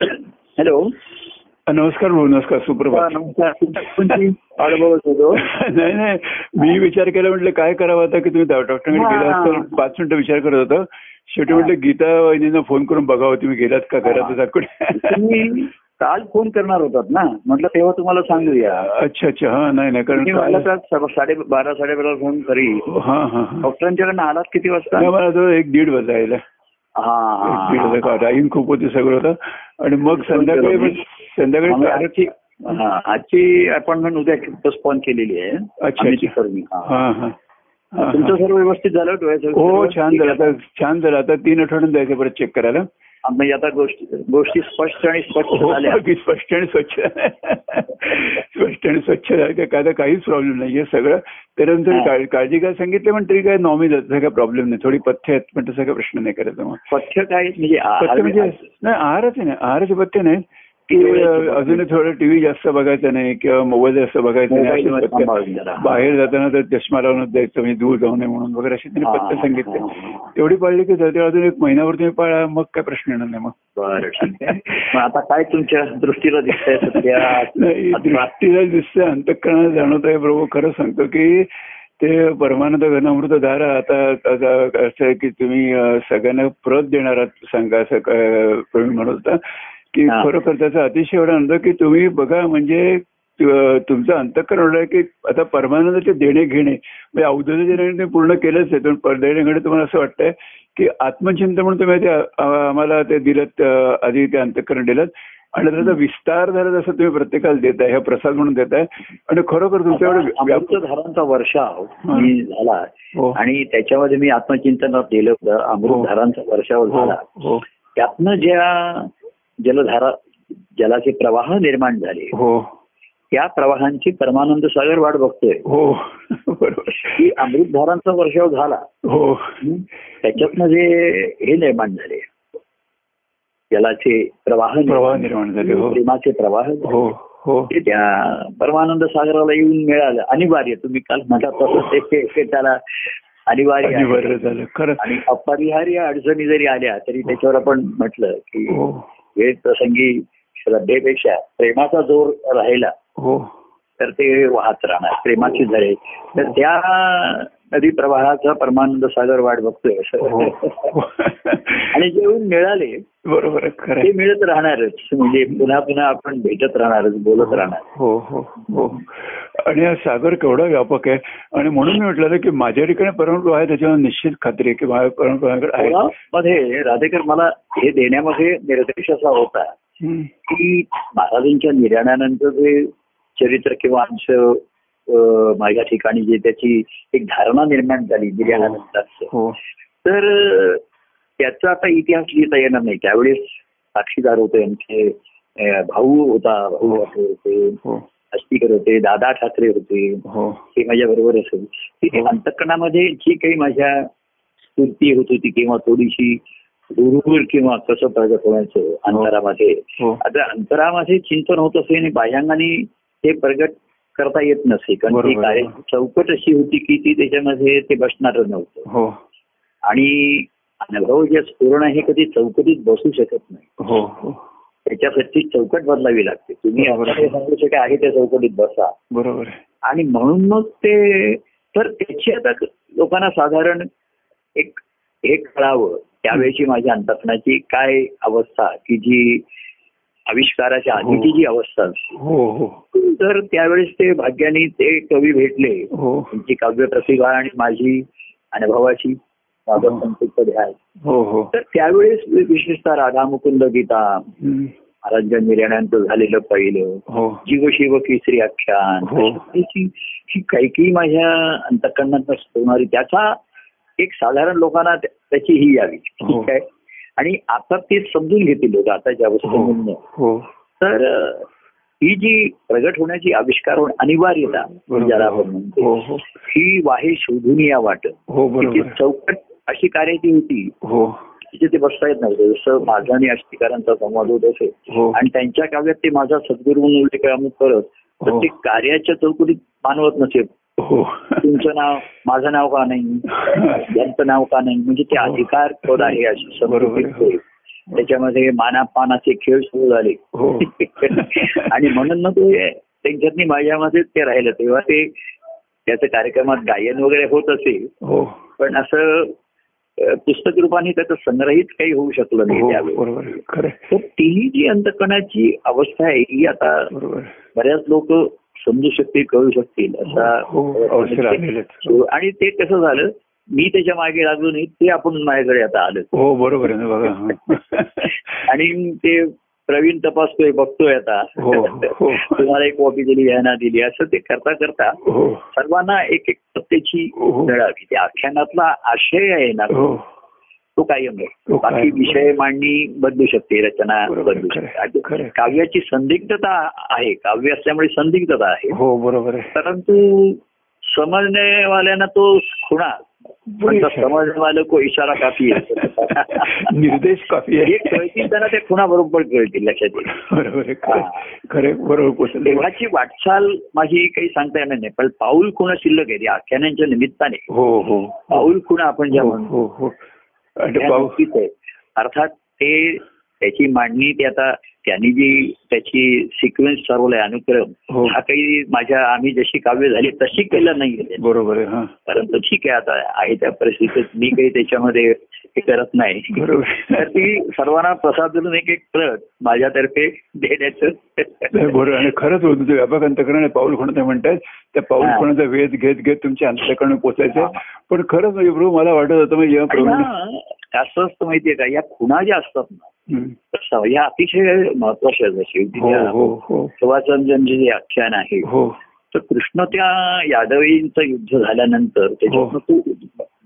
Hello. नमस्कार भाऊ नमस्कार सुप्रभात. नाही नाही. मी विचार केला म्हटलं काय करावं आता की तुम्ही डॉक्टरकडे. गेला तर पाच मिनिटं विचार करत होतो. शेवटी म्हटलं गीता वहिनींना फोन करून बघावं तुम्ही गेलात का घरात? काल फोन करणार होतात ना? म्हटलं तेव्हा तुम्हाला सांगूया. अच्छा अच्छा. हा नाही नाही कारण मला साडे बारा साडेबारा फोन करी डॉक्टरांच्याकडनं आलात किती वाजता? मला एक दीड वाजता यायला राईन खूप होती सगळं होतं. आणि मग संध्याकाळी मग संध्याकाळी आजची अपॉइंटमेंट उद्या पोस्टपोन केलेली आहे. तुमचं. सर्व व्यवस्थित झालं? हो छान झालं? आता छान झालं. आता तीन आठवड्यात जायचं परत चेक करायला. म्हणजे आता गोष्टी गोष्टी स्पष्ट आणि स्पष्ट हो झाल्या. स्पष्ट आणि स्वच्छ. स्पष्ट आणि स्वच्छ झालं काय काहीच प्रॉब्लेम नाही हे सगळं त्यानंतर. काळ- काळजी काय सांगितलं पण तरी काय नॉर्मल काय प्रॉब्लेम नाही. थोडी पथ्य आहेत. पण तसं काय प्रश्न नाही करायचा मग. पथ्य काय? म्हणजे पथ्य म्हणजे नाही आहारच आहे ना. आहाराचे पथ्य नाही. की? अजून थोडं टीव्ही जास्त बघायचं नाही किंवा मोबाईल जास्त बघायचा नाही. बाहेर जाताना तर चष्मा लावून जायचं म्हणजे दूर जाऊ नये म्हणून वगैरे असे त्यांनी हा, सांगितले. तेवढी पाळली की जाते अजून एक महिनाभर तुम्ही पाळा मग काय प्रश्न येणार नाही मग आता काय तुमच्या दृष्टीला दिसतंय दृष्टीला दिसतं अंतकरणाला जाणवत आहे प्रभू खरं सांगतो की ते परमानंद घनामृत धारा आता असं आहे की तुम्ही सगळ्यांना प्रत देणार आहात सांगा असं प्रवीण म्हणत होता की. खरोखर त्याचा अतिशय एवढा आनंद की तुम्ही बघा म्हणजे तुमचं अंतकरण की आता परमानंदाचे देणे घेणे म्हणजे अवधूत पूर्ण केलंच आहे पण देणे घेणे तुम्हाला असं वाटतंय की आत्मचिंतन म्हणून तुम्ही ते आम्हाला ते दिलं आधी ते अंतकरण दिलं आणि त्याचा विस्तार झाला जसं तुम्ही प्रत्येकाला देताय हा प्रसाद म्हणून देताय आणि खरोखर तुमच्या एवढं व्याप- अमृतधारांचा वर्षाव हा. झाला. हो. आणि त्याच्यामध्ये मी आत्मचिंतनात गेलं होतं अमृतधारांचा वर्षाव हो. झाला. त्यातनं ज्या जलधारा जलाचे प्रवाह निर्माण झाले. हो. त्या प्रवाहांची परमानंद सागर वाट बघतोय. हो. बरोबर. की अमृतधारांचा वर्षाव झाला. हो? त्याच्यातनं जे हे निर्माण झाले. जलाचे प्रवाह प्रवाह निर्माण झाले, हो. प्रेमाचे प्रवाह हो हो. ते त्या परमानंद सागराला येऊन मिळालं. अनिवार्य. तुम्ही काल म्हटलं तसं ते- त्याला. अनिवार्य झालं. खरं आणि अपरिहार्य अडचणी जरी आल्या तरी त्याच्यावर आपण म्हटलं की हो. वेळ प्रसंगी श्रद्धेपेक्षा प्रेमाचा जोर राहिला हो. तर ते वाहत राहणार प्रेमाची झरे तर त्या नदी प्रवाहाचा परमानंद सागर वाट बघतोय हो. असं आणि जे येऊन मिळाले बरोबर ते. मिळत राहणारच. म्हणजे पुन्हा पुन्हा आपण भेटत राहणारच बोलत राहणार. हो हो हो. आणि हा सागर केवढा व्यापक आहे. आणि म्हणून मी म्हटलं की माझ्या ठिकाणी परंपरा आहे त्याच्यावर निश्चित खात्री आहे की माझ्या परंपराकडे आहे मध्ये राधेकर मला हे देण्यामध्ये निर्देश असा होता. की महाराजांच्या निर्याणानंतर जे चरित्र किंवा अंश अं, माझ्या ठिकाणी जे त्याची एक धारणा निर्माण झाली निर्याणानंतर हो. तर अं, त्याचा आता इतिहास लिहिता येणार नाही. त्यावेळेस साक्षीदार होते अं, भाऊ होता भाऊ ठाकरे होते हो. आष्टीकर होते दादा ठाकरे होते. हो. ते माझ्या बरोबर असेल. की हो. अंतकरणामध्ये जी काही माझ्या स्फूर्ती होत होती किंवा थोडीशी हुरहुर किंवा कसं प्रगट व्हायचं अंतरामध्ये हो. आता अंतरामध्ये चिंतन होत असे आणि बाह्यांगाने ते प्रगट करता येत नसे. कारण ती. कार्य चौकट अशी होती की ती त्याच्यामध्ये ते बसणार नव्हतं. हो. आणि अनुभव जे स्फुरण आहे कधी चौकटीत बसू शकत नाही. हो हो. त्याच्यासाठी चौकट बदलावी लागते. तुम्ही हे सांगू शका आहे त्या चौकटीत बसा. बरोबर आणि म्हणून मग ते तर त्याची आता लोकांना साधारण एक हे कळावं. त्यावेळेची माझ्या अंतकणाची काय अवस्था की जी आविष्काराच्या आधीची जी अवस्था असते. हो हो. तर त्यावेळेस ते भाग्याने ते कवी भेटले. हो. त्यांची काव्य प्रतिभा आणि माझी हो. हो हो. तर त्यावेळेस विशेषतः राधा मुकुंद गीता. महाराजांच्या निर्याणांचं झालेलं पहिलं हो. जीव शिव केसरी आख्यान हो. ही काही काही माझ्या अंतकरणात होणारी त्याचा एक साधारण लोकांना त्या- त्याची ही यावी. हो. ठीक आहे? आणि आता ते समजून घेतील लोक आता ज्या हो वस्तू हो. तर अं, ही जी प्रगट होण्याची आविष्कार होणं अनिवार्यता. ज्याला आपण म्हणतो हो हो. ही वाहे शोधून या वाट हो चौकट अशी कार्याची होती हो. तिथे ते बसता येत नव्हतं. जसं माझा आणि अष्टिकारांचा संवाद होत असे हो. आणि त्यांच्या काव्यात ते माझा सद्गुरू म्हणून उल्लेख करत तर हो. ते कार्याच्या चौकटीत मानवत नसेल. हो तुमचं नाव माझं नाव का नाही? यांचं नाव का नाही? म्हणजे ते हो. अधिकार पद आहे अशी बरोबर. त्याच्यामध्ये मानापानाचे खेळ सुरू झाले. हो. आणि म्हणून मग ते त्यांच्यातनी माझ्यामध्ये ते राहिलं. तेव्हा ते त्याचं कार्यक्रमात गायन वगैरे होत असेल. हो. पण असं पुस्तक रूपाने त्याचं संग्रहित काही होऊ शकलं नाही हो त्यावेळी. तर ती जी अंतकणाची अवस्था आहे ही आता. बऱ्याच लोक समजू शकतील कळू शकतील. असा हो, हो. हो, आणि ते कसं झालं मी त्याच्यामागे लागलो नाही ते आपण माझ्याकडे आता आलं. हो बरोबर आहे बघा हा. आणि ते प्रवीण तपासतोय बघतोय आता. हो, हो. तुम्हाला एक कॉपी दिली यांना दिली. असं ते करता करता हो. सर्वांना एक एक हो. मिळावी त्या आख्यानातला आशय आहे ना. हो. तो कायम आहे. बाकी. विषय मांडणी बदलू शकते रचना बदलू शकते. काव्याची संदिग्धता आहे काव्य असल्यामुळे संदिग्धता आहे. हो बरोबर परंतु समजण्यावाल्यांना तो खुणा. समजण्यावालं को इशारा काफी निर्देश काफी हे आहे कळतील त्यांना ते खुणा बरोबर कळतील लक्षात येईल. खरं. बरोबर तेव्हाची वाटचाल माझी काही सांगता येणार नाही पण पाऊल खुणा शिल्लक आहे आख्यानांच्या निमित्ताने. हो हो. पाऊल खुणा आपण ज्या हो म्हणतो. आहे. अर्थात ते त्याची मांडणी ते आता त्यांनी जी त्याची सिक्वेन्स ठरवलाय अनुक्रम हो. हा काही माझ्या आम्ही जशी काव्य झाली तशी केलं नाहीये. बरोबर हा. परंतु ठीक आहे आता आहे त्या परिस्थितीत मी काही त्याच्यामध्ये करत नाही. बरोबर. तर ती सर्वांना प्रसाद देऊन एक एक प्रत माझ्यातर्फे देण्याचं. बरोबर. आणि खरंच होतं तुमचं व्यापक अंतकरण पाऊल खुणा ते म्हणतात. त्या पाऊल. खुणाचा वेध घेत घेत तुमच्या अंतकरण पोचायचं. पण खरंच म्हणजे प्रभू मला वाटत होतं म्हणजे आणि असं असतं माहितीये का? या खुणा ज्या असतात ना या अतिशय महत्त्वाच्या शेवटी हो हो हो. जे आख्यान आहे हो. तर कृष्ण त्या यादवींचं युद्ध झाल्यानंतर त्याच्यातनं तो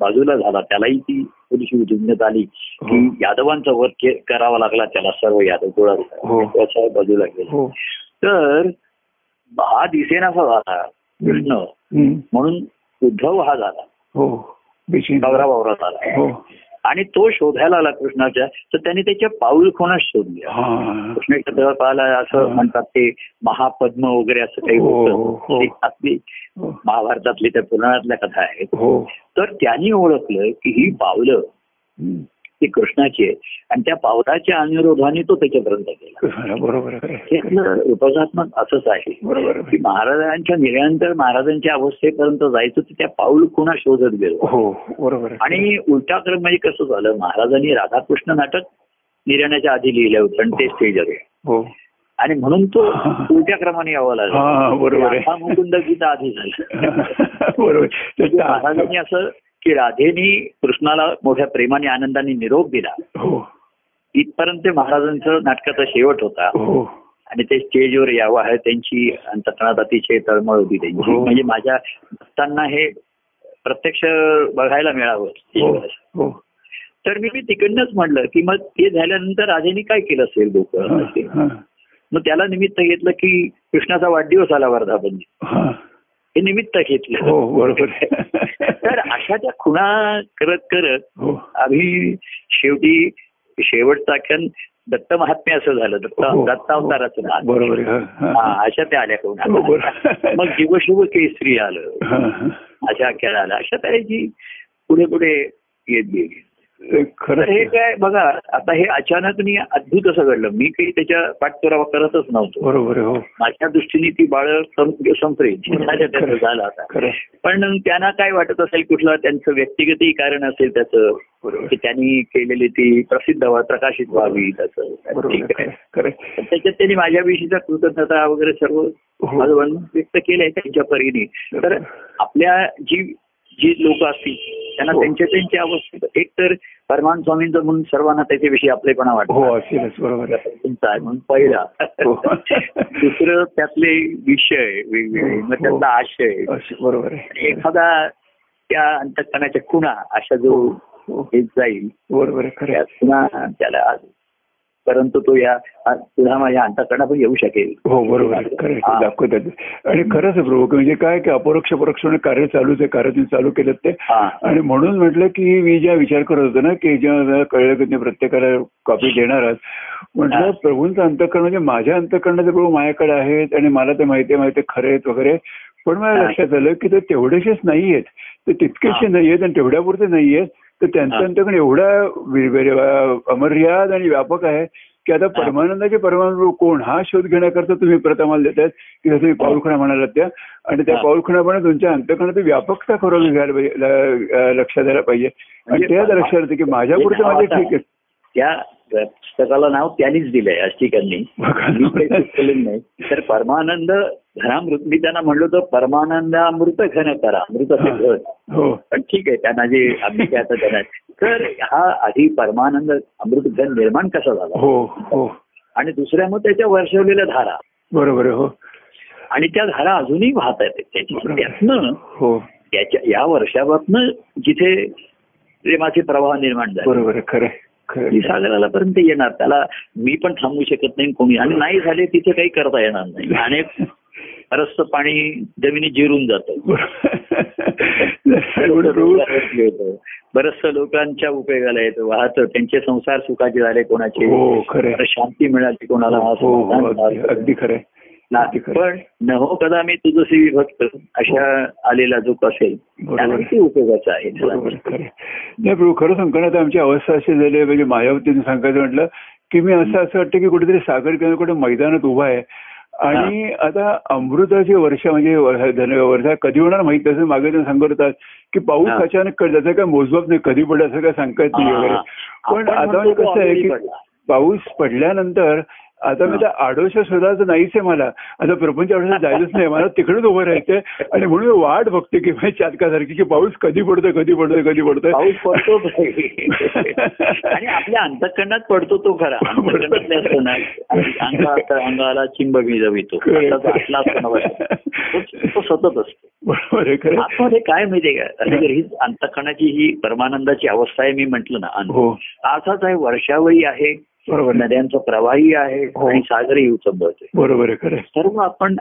बाजूला झाला. त्यालाही ती थोडीशी उद्विग्नता आली की हो. यादवांचा वध करावा लागला त्याला सर्व यादव गोळा हो. बाजूला गेला. हो. तर हा दिसेनासा झाला कृष्ण. म्हणून उद्धव हा झाला. गौरा बावरा झाला. आणि तो शोधायला आला कृष्णाच्या तर त्याने त्याच्या पाऊल खोनाच शोधल्या हा कृष्णाच्या तळपाला असं. म्हणतात ते महापद्म वगैरे असं काही हो, होतं हो. आपली हो. महाभारतातली त्या पुराणातल्या कथा आहेत हो तर त्यांनी ओळखलं की ही पावलं ही कृष्णाची आहे. आणि त्या पावलाच्या अनुरोधाने तो त्याच्यापर्यंत गेला बरोबर हे उपजात्मक असंच आहे. बरोबर की. महाराजांच्या निरंतर महाराजांच्या अवस्थेपर्यंत जायचं तर त्या पाऊल खुणा शोधत गेलो? हो बरोबर. आणि उलटा क्रम म्हणजे कसं झालं? महाराजांनी राधाकृष्ण नाटक निर्याण्याच्या आधी लिहिलं होतं आणि ते स्टेजवर आहे. हो. आणि म्हणून तो उलट्या क्रमाने यावं लागला. हा बरोबर मुकुंद गीता आधी झालं. बरोबर. म्हणजे महाराजांनी असं की राधेनी कृष्णाला मोठ्या प्रेमाने आनंदाने निरोप दिला. हो. इथपर्यंत महाराजांचं नाटकाचा शेवट होता. हो. आणि ते स्टेजवर यावं आहे त्यांची अंतकणात अतिशय तळमळ होती त्यांची. हो. म्हणजे माझ्या भक्तांना हे प्रत्यक्ष बघायला मिळावं. तर मी तिकडनंच म्हणलं की मग ते झाल्यानंतर राधेनी काय केलं असेल लोक मग त्याला निमित्त घेतलं की कृष्णाचा वाढदिवस आला वर्धापन हा. निमित्त घेतलं. तर अशा त्या खुणा करत करत हो आम्ही शेवटी शेवटचं आख्यान दत्त महात्म्य असं झालं दत्त हो. दत्तावताराचं बरोबर. अशा त्या आल्या बरोबर. मग जीवशुभ केसरी आलं. अशा आलं अशा तऱ्हेची पुढे पुढे येत गेली खरं हे काय बघा आता हे अचानक अद्भुत असं घडलं. मी काही त्याच्या पाठपुरावा करतच नव्हतो. बरोबर हो. माझ्या दृष्टीने ती बाळ संपली. झालं आता. पण त्यांना काय वाटत असेल कुठलं त्यांचं व्यक्तिगतही कारण असेल त्याचं की त्यांनी केलेली ती प्रसिद्ध व्हा प्रकाशित व्हावी त्याचं. त्याच्यात त्यांनी माझ्याविषयीचा कृतज्ञता वगैरे सर्व हो. व्यक्त केलंय त्यांच्या परीने. तर आपल्या जी जी लोक असतील त्यांना हो. त्यांच्या त्यांच्या अवस्थेत एक तर परमान स्वामींचं म्हणून सर्वांना त्याच्याविषयी आपलेपणा हो वाटतो असेलच बरोबर आहे. तुमचा आहे म्हणून पहिला. हो. दुसरं त्यातले विषय वेगवेगळे मग हो. त्यातला आशय. बरोबर एखादा त्या अंतकणाच्या खुणा अशा जो हो येत जाईल बरोबर त्याला परंतु तो या पुन्हा माझ्या अंतकणा पण येऊ शकेल हो बरोबर. दाखवतात आणि खरंच प्रभू म्हणजे काय की अपरोक्ष परोक्ष कार्य चालूच आहे कार्य चालू केलं ते. आणि म्हणून म्हटलं की मी ज्या विचार करत होतो ना की जेव्हा कळलं की तुम्ही प्रत्येकाला कॉपी देणार आहात म्हटलं. प्रभूंचं अंतकरण म्हणजे माझ्या अंतकरणाचे प्रभू माझ्याकडे आहेत आणि मला ते माहिती माहिती खरे आहेत वगैरे पण मला. लक्षात आलं की ते तेवढेसेच नाही आहेत ते तितकेसे. नाही आहेत आणि तेवढ्यापुरते नाही आहेत तर त्यांचं हा. अंतकण एवढा अमर्याद आणि व्यापक आहे की आता परमानंदाचे परमानंद कोण? हा शोध घेण्याकरता तुम्ही प्रथमाला देतात की जसं तुम्ही पाऊलखुणा म्हणालात त्या. आणि त्या हा. पाऊलखुणापणे तुमच्या अंतकरणात व्यापकता करून घ्यायला पाहिजे लक्षात द्यायला पाहिजे. आणि म्हणजे ते आता लक्षात येतं की माझ्या पुढचं माझे ठीक आहे. त्या पुस्तकाला नाव त्यांनीच दिलंय सुचवलेलं नाही. तर परमानंद घनामृत मी त्यांना म्हणलो तर परमानंदामृत घन करा. अमृताचे घन. हो. पण ठीक आहे त्यांना जे आम्ही काय आता त्यांना तर हा आधी परमानंद अमृत घन निर्माण कसा झाला? हो हो. आणि दुसऱ्या मग त्याच्या वर्षवलेल्या धारा. बरोबर हो. आणि त्या धारा अजूनही वाहत आहेत. त्याची. त्यातनं हो. त्याच्या या वर्षापासून जिथे प्रेमाचे प्रवाह निर्माण झाले. बरोबर खरं. सागराला पर्यंत येणार. त्याला मी पण थांबू शकत नाही कोणी आणि नाही झाले तिथे काही करता येणार नाही. अनेक बरंचसं पाणी जमिनीत जिरून जातं. बरंचस लोकांच्या उपयोगाला येतं. वाहतं. त्यांचे संसार सुखाचे झाले कोणाचे. हो शांती मिळाली कोणाला हो हो अगदी खरं. पण न हो कदा मी तुझं सेवी भक्त. अशा आलेला जो असेल. उपयोगाचा आहे. नाही प्रभू खरं आता आमची अवस्था अशी झाली म्हणजे मायावतीने सांगायचं म्हटलं की मी असं असं वाटतं की कुठेतरी सागर किंवा कुठे मैदानात उभा आहे. आणि आता अमृताची वर्ष म्हणजे वर्षा कधी होणार माहीत तसं मागे तुम्ही सांगत होतात की पाऊस. अचानक त्याचं काय मोजमाप नाही कधी पडलं असं काय सांगता येत नाही वगैरे. पण आता कसं आहे की. पाऊस पडल्यानंतर आता मी त्या आडोश शोधायचं नाहीच आहे मला. आता प्रपंच आडोशात जायचंच नाही. मला तिकडेच उभं राहायचंय. आणि म्हणून मी वाट बघते की म्हणजे चातकासारखी की पाऊस कधी पडतोय कधी पडतोय कधी पडतोय? पाऊस पडतो आणि आपल्या अंतकरणात पडतो तो खरा. अंगाला चिंब भिजवितो तो- सतत असतो. बरोबर आतमध्ये काय माहितीये का? ही. अंतकरणाची ही परमानंदाची अवस्था आहे मी म्हंटल ना अनुभव हो. असाच आहे वर्षावही आहे बरोबर नद्यांचा प्रवाही आहे हो. आणि सागरही उचंबळतोय बरोबर आहे खरं. सर्व आपण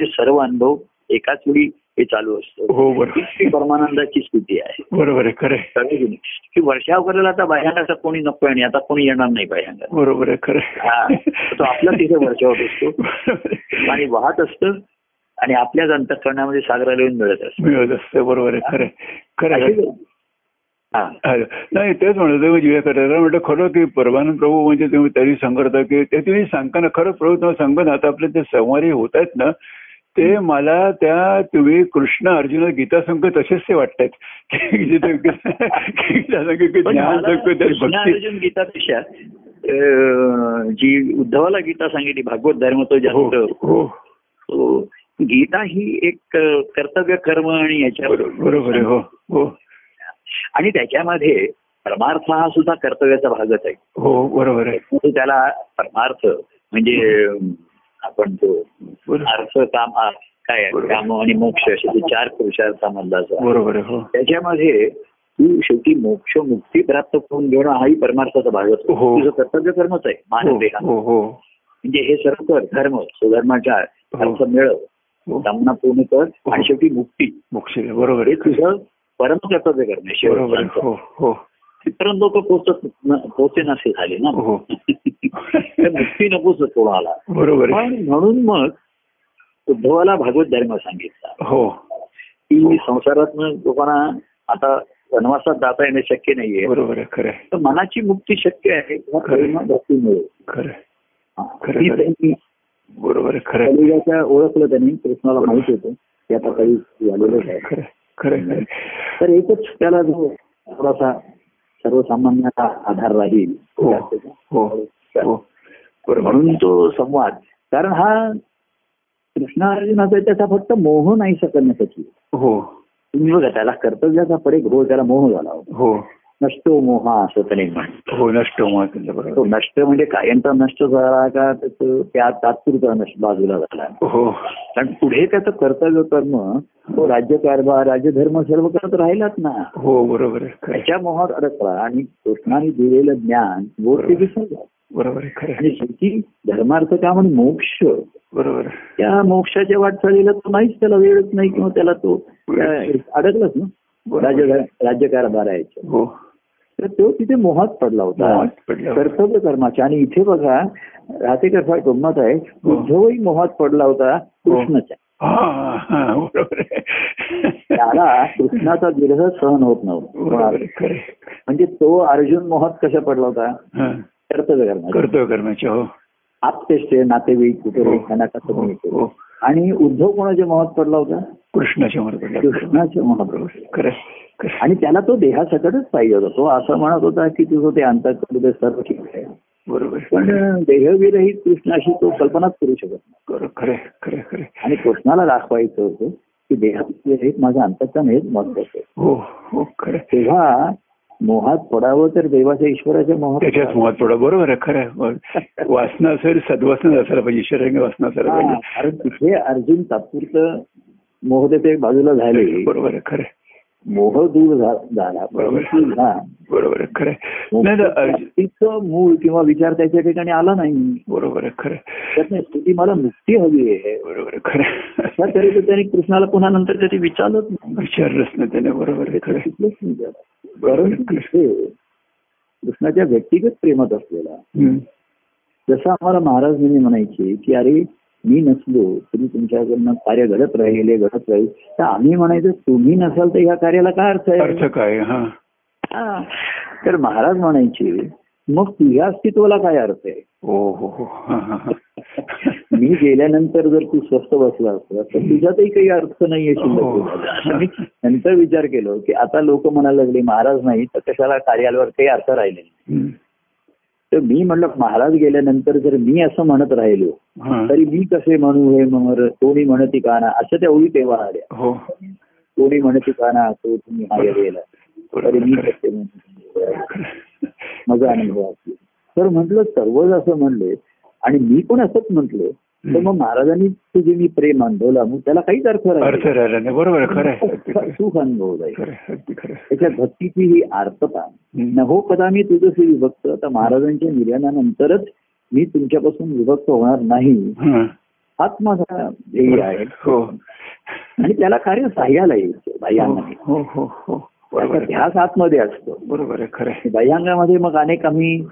सर्व अनुभव एकाच वेळी हे चालू असतो हो बरोबर परमानंदाची स्थिती आहे बरोबर आहे खरं. कळलं की नाही? की वर्षावरला आता भयानक कोणी नको आणि आता कोणी येणार नाही भयानक बरोबर आहे खरं हा. तो आपला तिथे वर्षावर असतो. आणि वाहत असतं आणि आपल्याच अंतःकरणामध्ये सागराला येऊन मिळत असतं मिळत असतं बरोबर आहे खरं. खरं. नाही तेच म्हणत होतो म्हणजे करायला म्हटलं खरं की परमानंद प्रभू म्हणजे तुम्ही तरी सांगता की ते तुम्ही सांगताना खरं प्रभू तुम्हाला सांगत आता आपले ते संवारी होत आहेत ना ते मला त्या तुम्ही कृष्ण अर्जुन गीता संघ तसेच ते वाटतात अर्जुन गीतापेक्षा जी उद्धवाला गीता सांगितली भागवत धर्म तो हो जास्त हो. तो गीता ही एक कर्तव्य कर्म आणि याच्यावर बरोबर बरोबर आहे हो हो. आणि त्याच्यामध्ये परमार्थ हा सुद्धा कर्तव्याचा भागच आहे हो बरोबर आहे त्याला परमार्थ म्हणजे आपण तो अर्थ काम काय. काम आणि मोक्ष असे चार पुरुषार्थामधला जो आहे. बरोबर हो त्याच्यामध्ये तू शेवटी मोक्ष मुक्ती प्राप्त करून घेणं हाही परमार्थाचा भागच आहे. हो. तुझं कर्तव्य कर्मच आहे मानव हो देहा म्हणजे हे सर्व कर धर्म सुधर्माचा हो. अर्थ मिळव कामना पूर्ण कर आणि शेवटी मुक्ती मोक्ष. बरोबर हे आहे तुझं परम कर्तव्य करणे शेवट हो हो. तिथपर्यंत लोक पोहोचत न- पोहोचे नसे झाले ना. हो. मुक्ती नकोच कोणाला. बरोबर पण म्हणून मग उद्धवाला भागवत धर्म सांगितला. हो. की संसारात लोकांना आता वनवासात जाता येणं शक्य नाहीये. बरोबर आहे खरं आहे. तर मनाची मुक्ती शक्य आहे भक्तीमुळे. हा. ती बरोबर खरं ओळखलं त्यांनी कृष्णाला माहीत होतं. की आता काही झालेलंच आहे. खरं. तर एकच त्याला जो थोडासा सर्वसामान्यांना आधार राहील हो हो हो. म्हणून तो संवाद कारण हा कृष्ण अर्जुनाचा त्याचा फक्त मोह नाही करण्यासाठी हो. तुम्ही बघा त्याला कर्तव्याचा पडे घोळ त्याला मोह झाला हो. नसतो मोह असं त्याने म्हणतो हो नष्ट तो बरोबर. नष्ट म्हणजे कायमचा नष्ट झाला का त्याचं त्या तात्पुरता नष्ट बाजूला झाला. हो. कारण पुढे त्याचं कर्तव्य कर्म तो राज्यकारभार राज्यधर्म सर्व करत राहिलाच ना. हो बरोबर. त्याच्या मोहात अडकला आणि कृष्णाने दिलेलं ज्ञान ते विसरलं. बरोबर आणि. शेवटी धर्मार्थ काम आणि मोक्ष? बरोबर. त्या मोक्षाच्या वाटचालीला तो नाहीच त्याला वेळच नाही किंवा त्याला तो अडकलाच ना. राज्य राज्यकारभार आहे. हो. तर तो तिथे मोहात पडला होता. कर्तव्य कर्माच्या आणि इथे बघा राहतेकर फार गंमत आहे. उद्धवही मोहात पडला होता कृष्णाच्या हा हा त्याला कृष्णाचा विरह सहन होत नव्हता. म्हणजे तो अर्जुन मोहात कशा पडला होता. कर्तव्य करणार कर्तव्य करण्याचे हो आप्तेष्टे नातेवाईक कुठे. त्यांना कसं. आणि उद्धव कोणाच्या मोहात पडला होता कृष्णाच्या मनात पडला. कृष्णाच्या खरं आहे. आणि त्याला तो देहासकटच पाहिजे होता तो असं म्हणत होता की तुझं ते अंतकड सर्व ठीक आहे बरोबर पण. देहविरहित कृष्णाशी तो कल्पनाच करू शकत नाही खरं खरं. आणि कृष्णाला दाखवायचं होतं की देहाविरहित माझं अंतकरण हेच महत्वाचं आहे हो हो खरं. तेव्हा मोहात पडावं तर देवाच्या ईश्वराच्या मोहात त्याच्याच पडावं. मुळात पडा बरोबर आहे खरं. वासना असेल सद्वासना असायला पाहिजे ईश्वरांनी वासना असायला पाहिजे. कारण तिथे अर्जुन तात्पुरतं मोह ते बाजूला झाले. बरोबर आहे खरं. मोह दूर झाला. बरोबर. बरोबर आहे खरं मूळ किंवा विचार त्याच्या ठिकाणी आला नाही. बरोबर आहे खरं स्तुती मला मुक्ती हवी आहे. बरोबर खरं तऱ्हेचं त्यांनी कृष्णाला पुन्हा नंतर कधी विचारलंच नाही. विचारलंच नाही त्याने बरोबर आहे खरं परंतु कृष्णाच्या व्यक्तिगत प्रेमात असलेला. जसं आम्हाला महाराज नेहमी म्हणायचे की अरे मी नसलो तरी तुमच्याकडनं कार्य घडत राहिले घडत राहील. तर आम्ही म्हणायचं तुम्ही नसाल तर ह्या कार्याला काय अर्थ अर्थ आहे काय? हा. हा. तर महाराज म्हणायचे मग तुझ्या अस्तित्वाला काय अर्थ आहे हो हो हो. मी गेल्यानंतर जर तू स्वस्त बसला असता तर तुझ्यातही काही अर्थ नाहीये शिल्लक. असं नंतर विचार केलो की आता लोक म्हणायला लागले महाराज नाही तर कशाला कार्यालयावर काही अर्थ राहिले नाही. तर मी म्हणलं महाराज गेल्यानंतर जर मी असं म्हणत राहिलो. तरी मी कसे म्हणू हे मर कोणी म्हणती काना अशा त्या ओळी तेव्हा आल्या कोणी म्हणती काना तो तुम्ही हा गेला तरी मी कसे म्हणू. माझा अनुभव असतो तर म्हटलं सर्वच असं म्हणले आणि मी पण असंच म्हटलं तर मग महाराजांनी तुझे मी प्रेम अनुभवला मग त्याला काहीच अर्थ बरोबर. सुख अनुभव जाईल खरं आहे, अगदी खरं आहे. त्याच्या भक्तीची ही आर्तता. हम्म. नहो कदा मी तुझं विभक्त तर महाराजांच्या निर्याणानंतरच मी तुमच्यापासून विभक्त होणार नाही. हा. हाच माझा ध्येय आहे. हो. आणि त्याला कार्य सहाय्याला यायचं बाह्यांना. हो हो हो. बरोबर. ध्यास आतमध्ये असतो बरोबर आहे खरं. बाह्यांगामध्ये मग अनेक आम्ही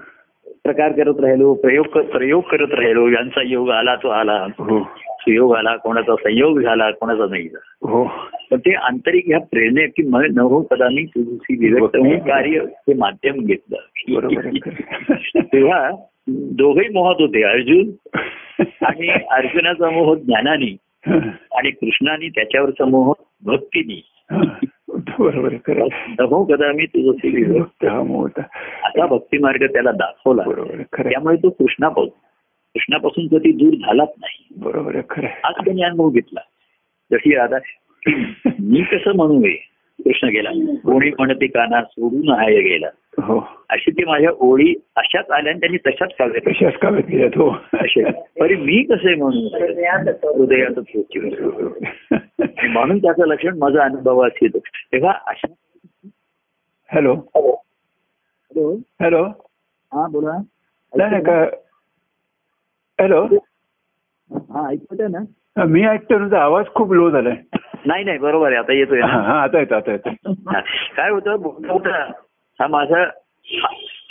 प्रकार करत राहिलो प्रयोग प्रयोग करत राहिलो यांचा योग आला तो आला हो सुयोग आला कोणाचा संयोग झाला कोणाचा नाही झाला हो पण ते आंतरिक ह्या प्रेरणे की म- न हो कदा मी तुझी विभक्त कार्य हे माध्यम घेतलं. तेव्हा दोघही मोहात होते अर्जुन आणि अर्जुनाचा मोह ज्ञानाने. आणि कृष्णाने त्याच्यावरचा मोह भक्तीने. बरोबर खरं. कदा मी तुझं विभक्त हा मोठा असा भक्ती मार्ग त्याला दाखवला. बरोबर. त्यामुळे तो कृष्णापासून कृष्णापासून कधी दूर झालाच नाही. बरोबर खरं. आज त्यांनी अनुभव घेतला. जशी आता मी कसं म्हणू हे कृष्ण गेला. कोणी म्हणते काना सोडून हाय गेला. हो. अशी ती माझ्या ओळी अशाच आल्या आणि त्यांनी तशाच काव्य कशाच काव्यात गेल्यात हो. असे. तरी मी कसे म्हणू? हृदयात म्हणून त्याचं लक्षण माझा अनुभवात येतो. तेव्हा अशा हॅलो. हॅलो. हॅलो. हा बोला. नाही नाही का हॅलो. हा ऐकत ना? मी ऐकतो तुझा आवाज खूप लो झालाय. नाही नाही बरोबर आहे आता येतोय आता येतो आता येतो. काय होतं बोलता होता हा माझा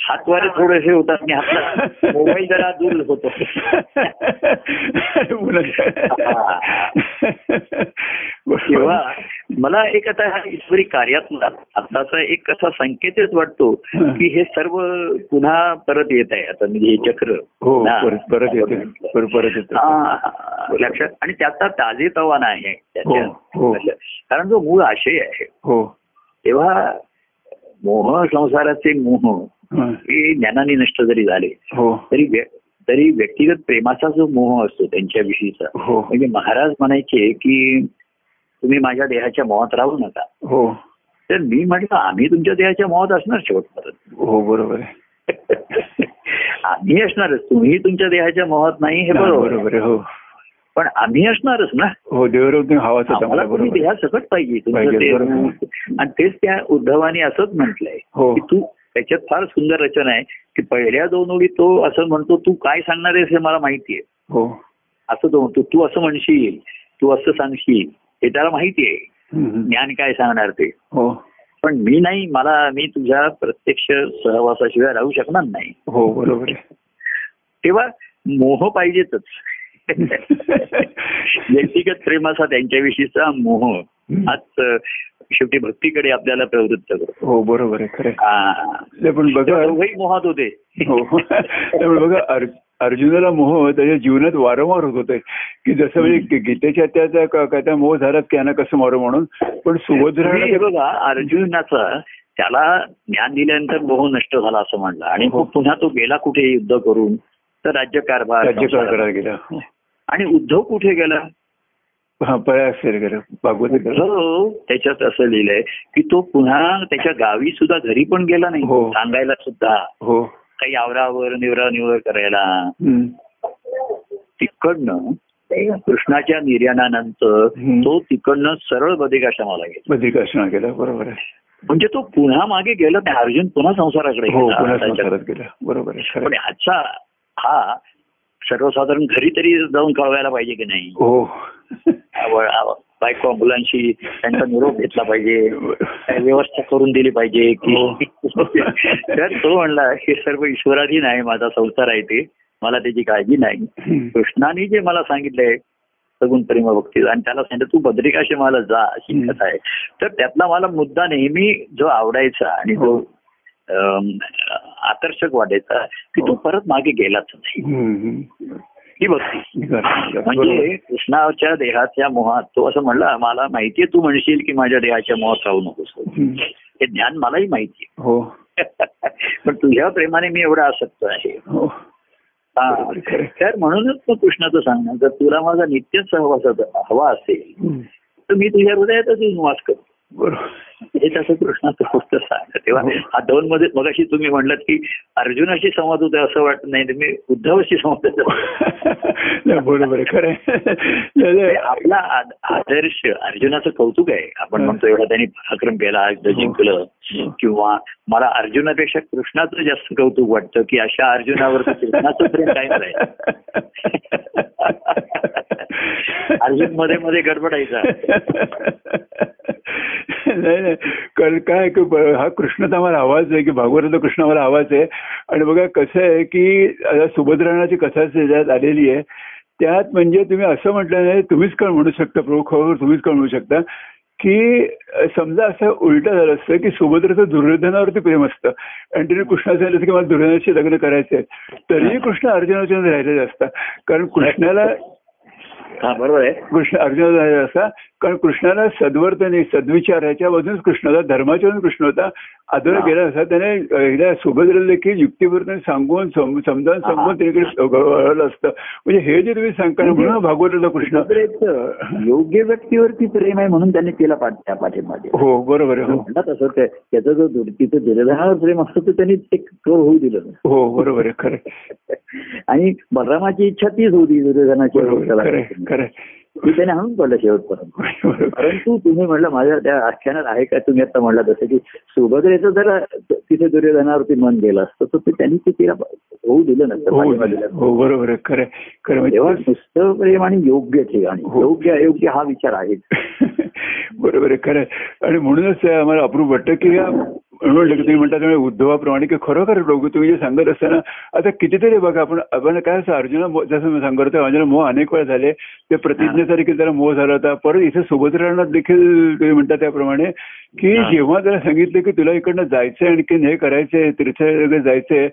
हा- हातवारे थोडेसे होतात मी हातला मोबाईल जरा दूर होतो. तेव्हा मला एक आता ह्या ईश्वरी कार्यातला आताचा एक असा संकेतच वाटतो की हे सर्व पुन्हा परत येत आहे. आता म्हणजे हे चक्र हो. परत परत येते परत परत येते हा, हा, लक्षात आणि त्याचा ताजेतवाना आहे. त्याच्या हो, हो. कारण जो मूळ आशय आहे हो. तेव्हा मोह संसाराचे मोह हा. हे ज्ञानाने नष्ट जरी झाले हो. तरी तरी व्यक्तिगत प्रेमाचा जो मोह असतो त्यांच्याविषयीचा हो. म्हणजे महाराज म्हणायचे की तुम्ही माझ्या देहाच्या मोहात राहू नका. हो. तर मी म्हटलं आम्ही तुमच्या देहाच्या मोहात असणार शेवटपर्यंत. हो बरोबर आम्ही असणारच तुम्ही तुमच्या देहाच्या मोहात नाही हे बरोबर हो. पण आम्ही असणारच ना. हो तुम्ही देहा सकट पाहिजे ते. आणि तेच त्या उद्धवाने असंच म्हटलंय हो. की तू त्याच्यात फार सुंदर रचना आहे की पहिल्या दोन ओळी तो असं म्हणतो तू काय सांगणार आहेस हे मला माहितीये हो. असं तो म्हणतो तू असं म्हणशील तू असं सांगशील हे त्याला माहिती आहे. हम्म. ज्ञान काय सांगणार ते? हो. पण मी नाही मला मी तुझ्या प्रत्यक्ष सहवासाशिवाय राहू शकणार नाही. हो बरोबर तेव्हा मोह पाहिजेतच. व्यक्तिगत प्रेमाचा त्यांच्याविषयीचा मोह. हाच अ, शेवटी भक्तीकडे आपल्याला प्रवृत्त करतो हो बरोबर आहे खरं. हा. पण बघा मोहात होते हो त्यामुळे बघा अर- अर्जुनाला मोह त्याच्या जीवनात वारंवार होत होते की जसं म्हणजे गीतेच्या त्या मोह झालाच की यांना कसं मारू म्हणून पण हे सुभद्रा बघा अर्जुनाचा त्याला ज्ञान दिल्यानंतर मोह नष्ट झाला असं म्हणलं आणि हो. मग पुन्हा तो गेला कुठे युद्ध करून तर राज्यकारभार राज्यकार संसार. करायला गेला हो. आणि उद्धव कुठे गेला त्याच्यात असं लिहिलंय की तो पुन्हा त्याच्या गावी सुद्धा घरी पण गेला नाही. हो. सांगायला सुद्धा. हो. काही आवरावर निवरा निवर करायला. तिकडनं कृष्णाच्या निर्याणानंतर हम्म. तो तिकडनं सरळ बदिकाश्रमाला गेला. बद्रिकाश्रम गेला बरोबर आहे. म्हणजे तो पुन्हा मागे गेला नाही. अर्जुन पुन्हा संसाराकडे हो गेला. बरोबर पण. ह्याचा हा सर्वसाधारण घरी तरी जाऊन कळवायला पाहिजे की नाही हो बायको मुलांशी त्यांचा निरोप घेतला पाहिजे व्यवस्था करून दिली पाहिजे की हो. तर तो म्हणला हे सर्व ईश्वराधीन आहे माझा संसार आहे ते मला त्याची काळजी नाही. कृष्णाने जे मला सांगितलंय सगुण प्रेम भक्ती आणि त्याला सांगितलं तू बद्रिकाश्रमाला जा अशी. कथा आहे तर त्यातला मला मुद्दा नेहमी जो आवडायचा आणि जो हो. आकर्षक वाटायचा की तो हो. परत मागे गेलाच नाही. ही भक्ती. म्हणजे कृष्णाच्या देहाच्या मोहात तो असं म्हणला मला माहितीये तू म्हणशील की माझ्या देहाच्या मोहात राहू नकोस. हे ज्ञान मलाही माहितीये हो पण तुझ्या प्रेमाने मी एवढा आसक्त आहे हो. तर म्हणूनच तो कृष्णाचं सांगणं जर तुला माझा नित्य सहवास हवा असेल. तर मी तुझ्या हृदयातच निवास करतो बरोबर. हे तसं कृष्णाचं होतं सांग तेव्हा हो. हा दोन मध्ये मगाशी तुम्ही म्हणलात की अर्जुनाशी संवाद होते असं वाटत नाही मी उद्धवाशी संवाद बरोबर खरं. आपला आद- आदर्श अर्जुनाचं कौतुक आहे. आपण हा. म्हणतो एवढा त्यांनी पराक्रम केला हो. जिंकलं. किंवा मला अर्जुनापेक्षा कृष्णाचं जास्त कौतुक वाटतं की अशा अर्जुनावर तर कृष्णाचं प्रेम काय अर्जुनमध्ये मध्ये गडबडायचा. नाही नाही. कारण काय हा कृष्ण तर आम्हाला आवाज आहे की भागवत कृष्ण आम्हाला आवाज आहे. आणि बघा कसं आहे की सुभद्राणाची कथा त्याच्यात आलेली आहे त्यात म्हणजे तुम्ही असं म्हटलं नाही तुम्हीच काय म्हणू शकता प्रभू खबर तुम्हीच काय म्हणू शकता की समजा असं उलट झालं असतं की सुभद्रेचं दुर्योधनावरती प्रेम असतं. आणि तिने कृष्णा सांगितलं असतं की मला दुर्योधनाशी लग्न करायचं तरीही कृष्ण अर्जुनाच्या राहिलेले असतात कारण कृष्णाला हा बरोबर आहे. कृष्ण अर्जुनाचा राहिला असता. कारण कृष्णाला सद्वर्तने सद्विचार ह्याच्या बाजून कृष्ण होता धर्माच्या कृष्ण होता आदर. केला असता त्याने हिला सुभद्रेला देखील युक्तीपूर्ण सांगून सम- समजावून. सांगून तिकडे वळलं असतं म्हणजे हे जे तुम्ही सांगता ना, म्हणून भागवताचा कृष्ण योग्य व्यक्तीवरती प्रेम आहे म्हणून त्यांनी केला पाठ त्या पाठीमध्ये हो बरोबर हो म्हणतात असं ते- त्याचं जो तिचं दुर्योधनावर प्रेम असतं तर त्यांनी ते होऊ दिलं. हो बरोबर आहे खरं. आणि बलरामाची इच्छा तीच होती दुर्योधनाची खरं ती त्याने आणून पडलं शेवटपर्यंत. परंतु तुम्ही म्हणलं माझ्या त्या आख्यानात आहे का तुम्ही आता म्हणला जसं की सुभद्रेचं जर तिथे दुर्योधनावरती मन गेलं असतं तर ते त्यांनी ते तिला होऊ दिलं नसतं हो. हो बरोबर खरं. खरं. तेव्हा नुसतं प्रेम आणि योग्य ठिकाणी हो. योग्य अयोग्य हा विचार आहे बरोबर आहे खरं. आणि म्हणूनच आम्हाला अप्रूप वाटतं की की तुम्ही म्हणता त्यामुळे उद्धवाप्रमाणे की खरोखर लोक तुम्ही जे सांगत असताना आता कितीतरी बघा आपण आपण काय असं अर्जुना जसं मी सांगत होतो अर्जुना मोह अनेक वेळा झाले ते प्रतिज्ञेसारखे त्याला मोह झाला होता परत इथे सुभद्रांना देखील तुम्ही म्हणता त्याप्रमाणे की. जेव्हा त्याला सांगितलं की तुला इकडनं जायचंय आणखी हे करायचंय तीर्थ जायचंय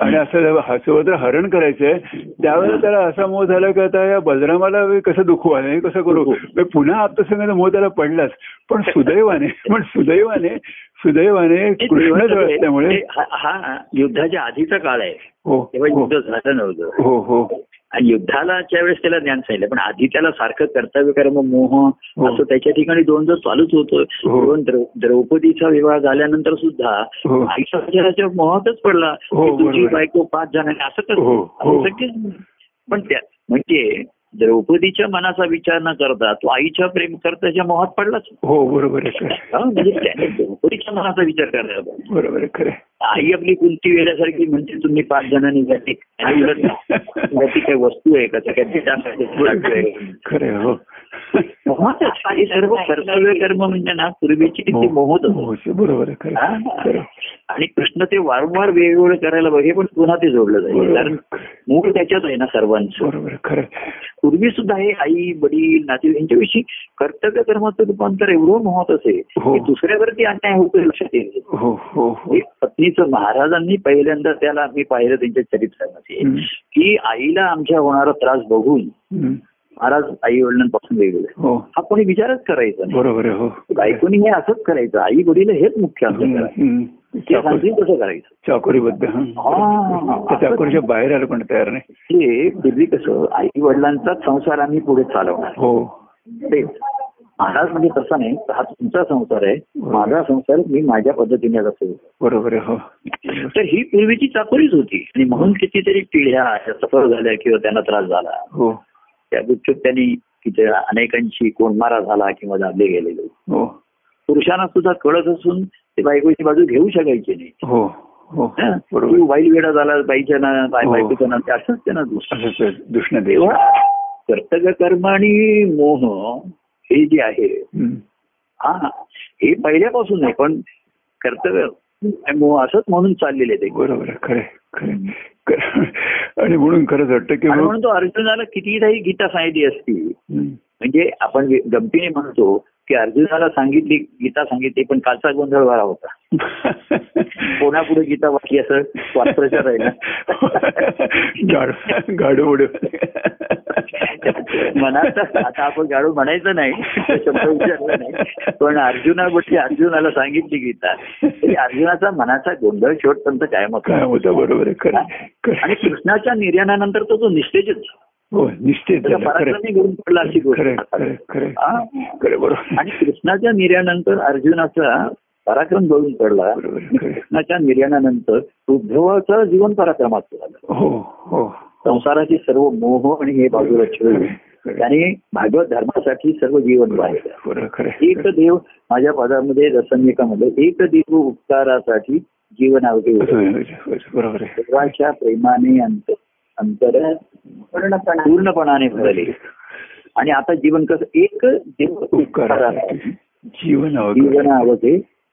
आणि असं ह- सुभद्रा हरण करायचंय त्यावेळेला त्याला असा मोह झाला की आता या बलरामाला कसं दुखू आलं हे कसं करू? पुन्हा आप्तसंगाचा मोह त्याला पडलाच. पण सुदैवाने पण सुदैवाने सुदैवाने कृष्ण जवळ असल्यामुळे हा. युद्धाच्या आधीचा काळ आहे. हो तेव्हा हो. युद्ध झालं नव्हतं. हो हो. आणि युद्धाला वेळेस त्याला ज्ञान सांगितलं पण आधी त्याला सारखं कर्तव्य कर्म मोह हो. असं त्याच्या ठिकाणी दोन जर चालूच होतं हो. दोन द्रौ- द्रौपदीचा विवाह झाल्यानंतर सुद्धा हो. आईच्या मोहातच पडला की तुझी. बायको पाच जणांनी असं कसं. पण त्या म्हणजे द्रौपदीच्या मनाचा विचार न करता तो आईच्या प्रेम करताच्या मोहात पडलाच हो बरोबर. हा, म्हणजे त्याने द्रौपदीच्या मनाचा विचार करायला पाहिजे. बरोबर खरं. आई आपली कुंती वेळासारखी म्हणते तुम्ही पाच जणांनी जाते काही वस्तू आहे का त्या काय ते टाकायचं, टाकायचं. खरं हो सर्व कर्तव्य कर्म म्हणजे ना पूर्वीची ती मोहत होतं. बरोबर. आणि कृष्ण ते वारंवार वेगवेगळं करायला पाहिजे पण पुन्हा ते जोडलं जाईल कारण. मूळ त्याच्यात आहे ना सर्वांचं बरोबर खरं. पूर्वी सुद्धा हे आई वडील नाते यांच्याविषयी कर्तव्य कर्माचं रूपांतर एवढं महत्त्व असे हो. की दुसऱ्यावरती अन्याय होतो लक्षात येईल हो हो पत्नीचं महाराजांनी पहिल्यांदा त्याला मी पाहिलं त्यांच्या चरित्रामध्ये. की आईला आमच्या होणारा त्रास बघून. महाराज आई वडिलांपासून वेगळे हो. हा कोणी विचारच करायचा बरोबर हो. बायकोनी हे असंच करायचं. आई वडील हेच मुख्य आमचं हम्म, करायचं. हम्म. ते चाकोरी. सांगतील तसं करायचं. चाकोरीबद्ध. त्या चाकोरीच्या बाहेर आलं पण तयार नाही. हे पूर्वी कसं आई वडिलांचाच संसार आम्ही पुढे चालवणार. हो. तेच. महाराज म्हणजे तसा नाही हा तुमचा संसार आहे. माझा संसार मी माझ्या पद्धतीने कसं बरोबर आहे हो. तर ही पूर्वीची चाकोरीच होती. आणि म्हणून कितीतरी पिढ्या सफर झाल्या किंवा त्यांना त्रास झाला. हो. त्या गुपचूप त्यांनी किती अनेकांची कोंडमारा झाला किंवा दाबले गेलेले. हो. पुरुषांना सुद्धा कळत असून ते बायकोची बाजू घेऊ शकायचे नाही. हो हो. वाईल वेडा झाला बाईच्या ना बाय. बायकोच्या ना ते असंच त्यांना दुष्ण तेव्हा कर्तव्य कर्म आणि मोह हे जे आहे. हा हे पहिल्यापासून नाही पण कर्तव्य मोह असंच म्हणून चाललेले ते बरोबर खरं. आणि म्हणून खरंच वाटतं की म्हणून तो अर्जुनाला कितीही गीता सांगितली असती. म्हणजे आपण गमतीने म्हणतो की अर्जुनाला सांगितली गीता सांगितली पण कालचा गोंधळ वारा होता. कोणापुढे गीता वाटली असं वात्रच्या राहिला गाड गाडू उडू मनात आता आपण गाडू म्हणायचं नाही शब्द विचारला नाही पण अर्जुना गोष्टी अर्जुनाला सांगितली गीता. अर्जुनाचा मनाचा गोंधळ शेवटपर्यंत कायम काय होता बरोबर आणि. कृष्णाच्या निर्याणानंतर तो निश्चयच हो निश्चित हा. आणि कृष्णाच्या निर्याणानंतर अर्जुनाचा पराक्रम गळून पडला. कृष्णाच्या निर्याणानंतर उद्धवाचं जीवन पराक्रमाचं झालं. हो हो. संसाराची सर्व मोह आणि हे बाजूला खरे. त्याने भागवत धर्मासाठी सर्व जीवन वाहिलं खरं एक देव माझ्या पदामध्ये रसनिकामध्ये एक देव उपकारासाठी जीवन अवघे देवाच्या प्रेमाने अंत अंतर पूर्णपणाने. भरले. आणि आता जीवन कसं एक जीवन जीवन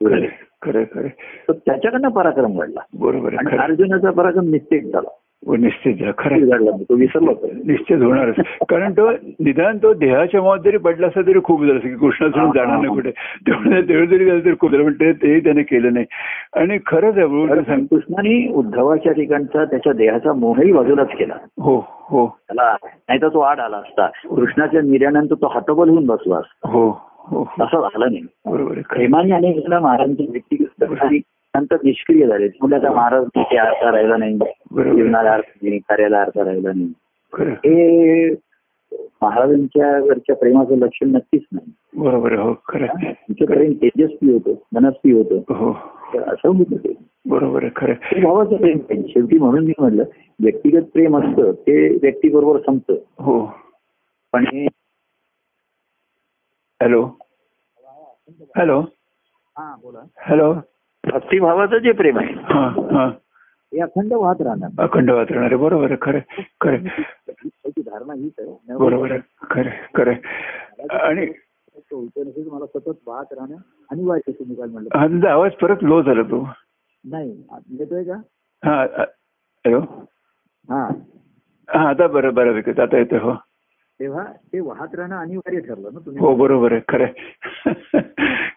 उरले. खरं खरं तर त्याच्याकडनं पराक्रम घडला. बरोबर आणि अर्जुनाचा पराक्रम निश्चित झाला. निश्चित झालं खरं. निश्चित घडला तो. निश्चित होणारच. कारण तो निदान तो देहाच्या मौत जरी पडला असता तरी खूप झालं असं की कृष्णा सोडून जाणार नाही कुठे. तेवढं तेवढं जरी झालं तरी खूप झालं पण ते तेही त्याने केलं नाही. आणि खरंच आहे कृष्णाने उद्धवाच्या ठिकाणचा त्याच्या देहाचा मोहही बाजूलाच केला. हो हो. त्याला नाही तर तो आड आला असता. कृष्णाच्या निर्यानंतर तो हतबल होऊन बसला असता. हो हो असं झालं नाही. बरोबर. प्रेमाने अनेक महाराजांची व्यक्तिगत दर्शनी नंतर निष्क्रिय झाले. म्हणजे आता महाराज ते अर्थ राहिला नाही. बरोबर. जीवनाला अर्थ नाही कार्याला अर्थ राहिला नाही. खरं. हे महाराजांच्या वरच्या प्रेमाचं लक्षण नक्कीच नाही. बरोबर हो खरं. तुमचं प्रेम तेजस्वी होतं मनस्वी होतं. हो. तर असं होतं ते. बरोबर खरं. भावाचं प्रेम पाहिजे शेवटी म्हणून मी म्हटलं व्यक्तिगत प्रेम असतं ते व्यक्तीबरोबर संपतं. हो. पण हे हॅलो. हॅलो. हा बोला. हॅलो. भक्तिभावाचं जे प्रेम आहे. हा अखंड वाहत राहणार. अखंड वाचणार आहे. बरोबर खरं खरं त्याची धारणा हीच आहे. बरोबर आहे. खरं खरं आणि मला सतत वाहत राहणं अनिवार्य तुम्ही काल म्हणलं? हा आवाज परत लो झाला तो. नाही. येतोय का? हा हॅलो? हा. हा आता बरं बरं विकत आता येतोय. हो. तेव्हा ते वाहत राहणं अनिवार्य ठरलं ना तुम्ही? हो बरोबर आहे. खरं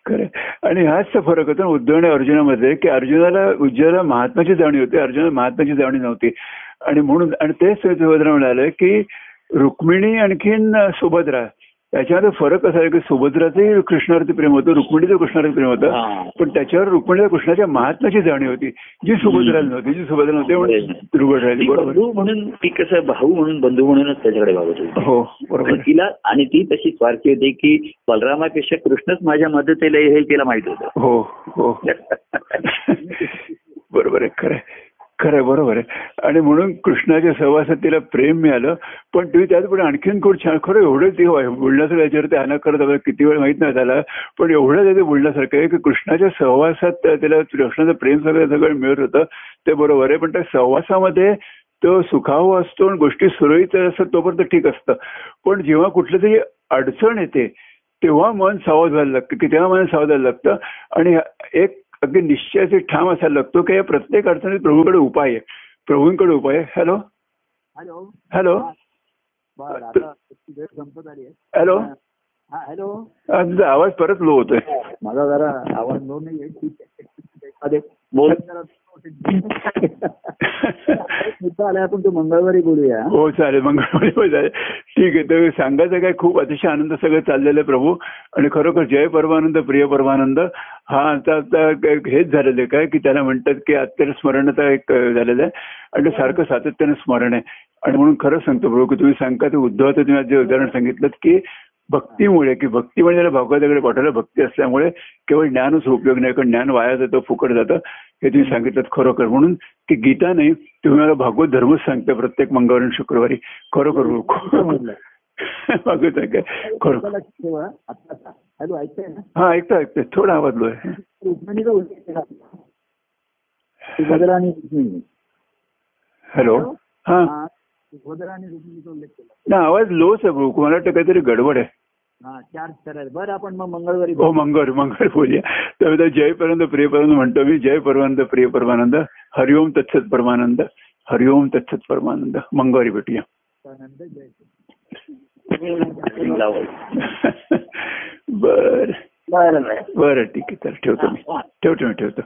खरं आणि हाच फरक होता ना उद्धव आणि अर्जुनामध्ये की अर्जुनाला उज्जवला महात्माची जाणीव होती अर्जुनाला महात्माची जाणीव नव्हती. आणि म्हणून आणि तेच सुभद्रा म्हणाले की रुक्मिणी आणखीन सुभद्रा त्याच्यामध्ये फरक असा आहे की सुभद्राचंही कृष्णावरती प्रेम होतं रुक्मिणीचं कृष्णावरती प्रेम होतं. पण त्याच्यावर रुक्मिणीला कृष्णाच्या महात्म्याची जाणीव होती जी सुभद्राला नव्हती जी सुभद्रा नव्हती म्हणून म्हणून ती कसं भाऊ म्हणून बंधू म्हणूनच त्याच्याकडे वागत होती. हो बरोबर. तिला आणि ती तशी स्वार्थी होती की बलरामापेक्षा कृष्णच माझ्या मदतीला हे तिला माहीत होतं. हो हो. बरोबर आहे खरं. खरं आहे, बरोबर आहे. आणि म्हणून कृष्णाच्या सहवासात तिला प्रेम मिळालं पण तुम्ही त्यात पण आणखीन खूप छान खरं एवढं ते बोलण्यासारखं याच्यावरती अनाक करत किती वेळ माहीत नाही त्याला पण एवढं त्याचं बोलण्यासारखं आहे की कृष्णाच्या सहवासात त्याला कृष्णाचं प्रेम सगळं सगळं मिळत होतं ते बरोबर आहे पण त्या सहवासामध्ये तो सुखाव असतो आणि गोष्टी सुरळीत असतात तोपर्यंत ठीक असतं. पण जेव्हा कुठलं तरी अडचण येते तेव्हा मन सावध व्हायला लागतं की तेव्हा मन सावध व्हायला लागतं. आणि एक अगदी निश्चयाचे ठाम असायला लागतो की या प्रत्येक अडचणीत प्रभूकडे उपाय आहे. प्रभूंकडे उपाय आहे. हॅलो हॅलो हॅलो हॅलो हा हॅलो हा, तुझा आवाज परत लो होतोय. माझा जरा आवाज लो नाही बोल मुद्दा आला आपण तो मंगळवारी बोलूया. हो चालेल. मंगळवारी हो चालेल ठीक आहे. तर सांगायचं काय खूप अतिशय आनंद सगळं चाललेलं आहे प्रभू. आणि खरोखर जय परमानंद प्रिय परमानंद. हा आता आता हेच झालेलं आहे काय की त्याला म्हणतात की अत्यंत स्मरणता एक झालेलं आहे. आणि सारखं सातत्यानं स्मरण आहे. आणि म्हणून खरंच सांगतो प्रभू की तुम्ही सांगता ते उद्धवाचं तुम्ही आज जे उदाहरण सांगितलं की भक्तीमुळे की भक्ती म्हणजे त्याला भागवताकडे पाठवलं भक्ती असल्यामुळे केवळ ज्ञानच उपयोग नाही कारण ज्ञान वाया जातं फुकट जातं. हे तुम्ही सांगितलं खरोखर. म्हणून ती गीता नाही तुम्ही मला भागवत धर्मच सांगता प्रत्येक मंगळवारी आणि शुक्रवारी. खरोखर. भागवत आहे काय खरोखर. हॅलो ऐकताय हा ऐकता ऐकता थोडा आवाज लो आहे. हॅलो. हा. ना आवाज लोच आहे मला वाटतं काहीतरी गडबड आहे. हा चार स्तर आहेत. बरं आपण मग मंगळवारी हो मंगळ मंगळ बोलूया. तर जयपर्यंत प्रियपर्यंत म्हणतो मी. जय परमानंद प्रिय परमानंद. हरिओम तत्सत परमानंद. हरिओम तत्सत परमानंद. मंगळवारी भेटूया. आनंद जय. बर. बरं बरं ठीक आहे. चल ठेवतो मी. ठेवतो मी ठेवतो.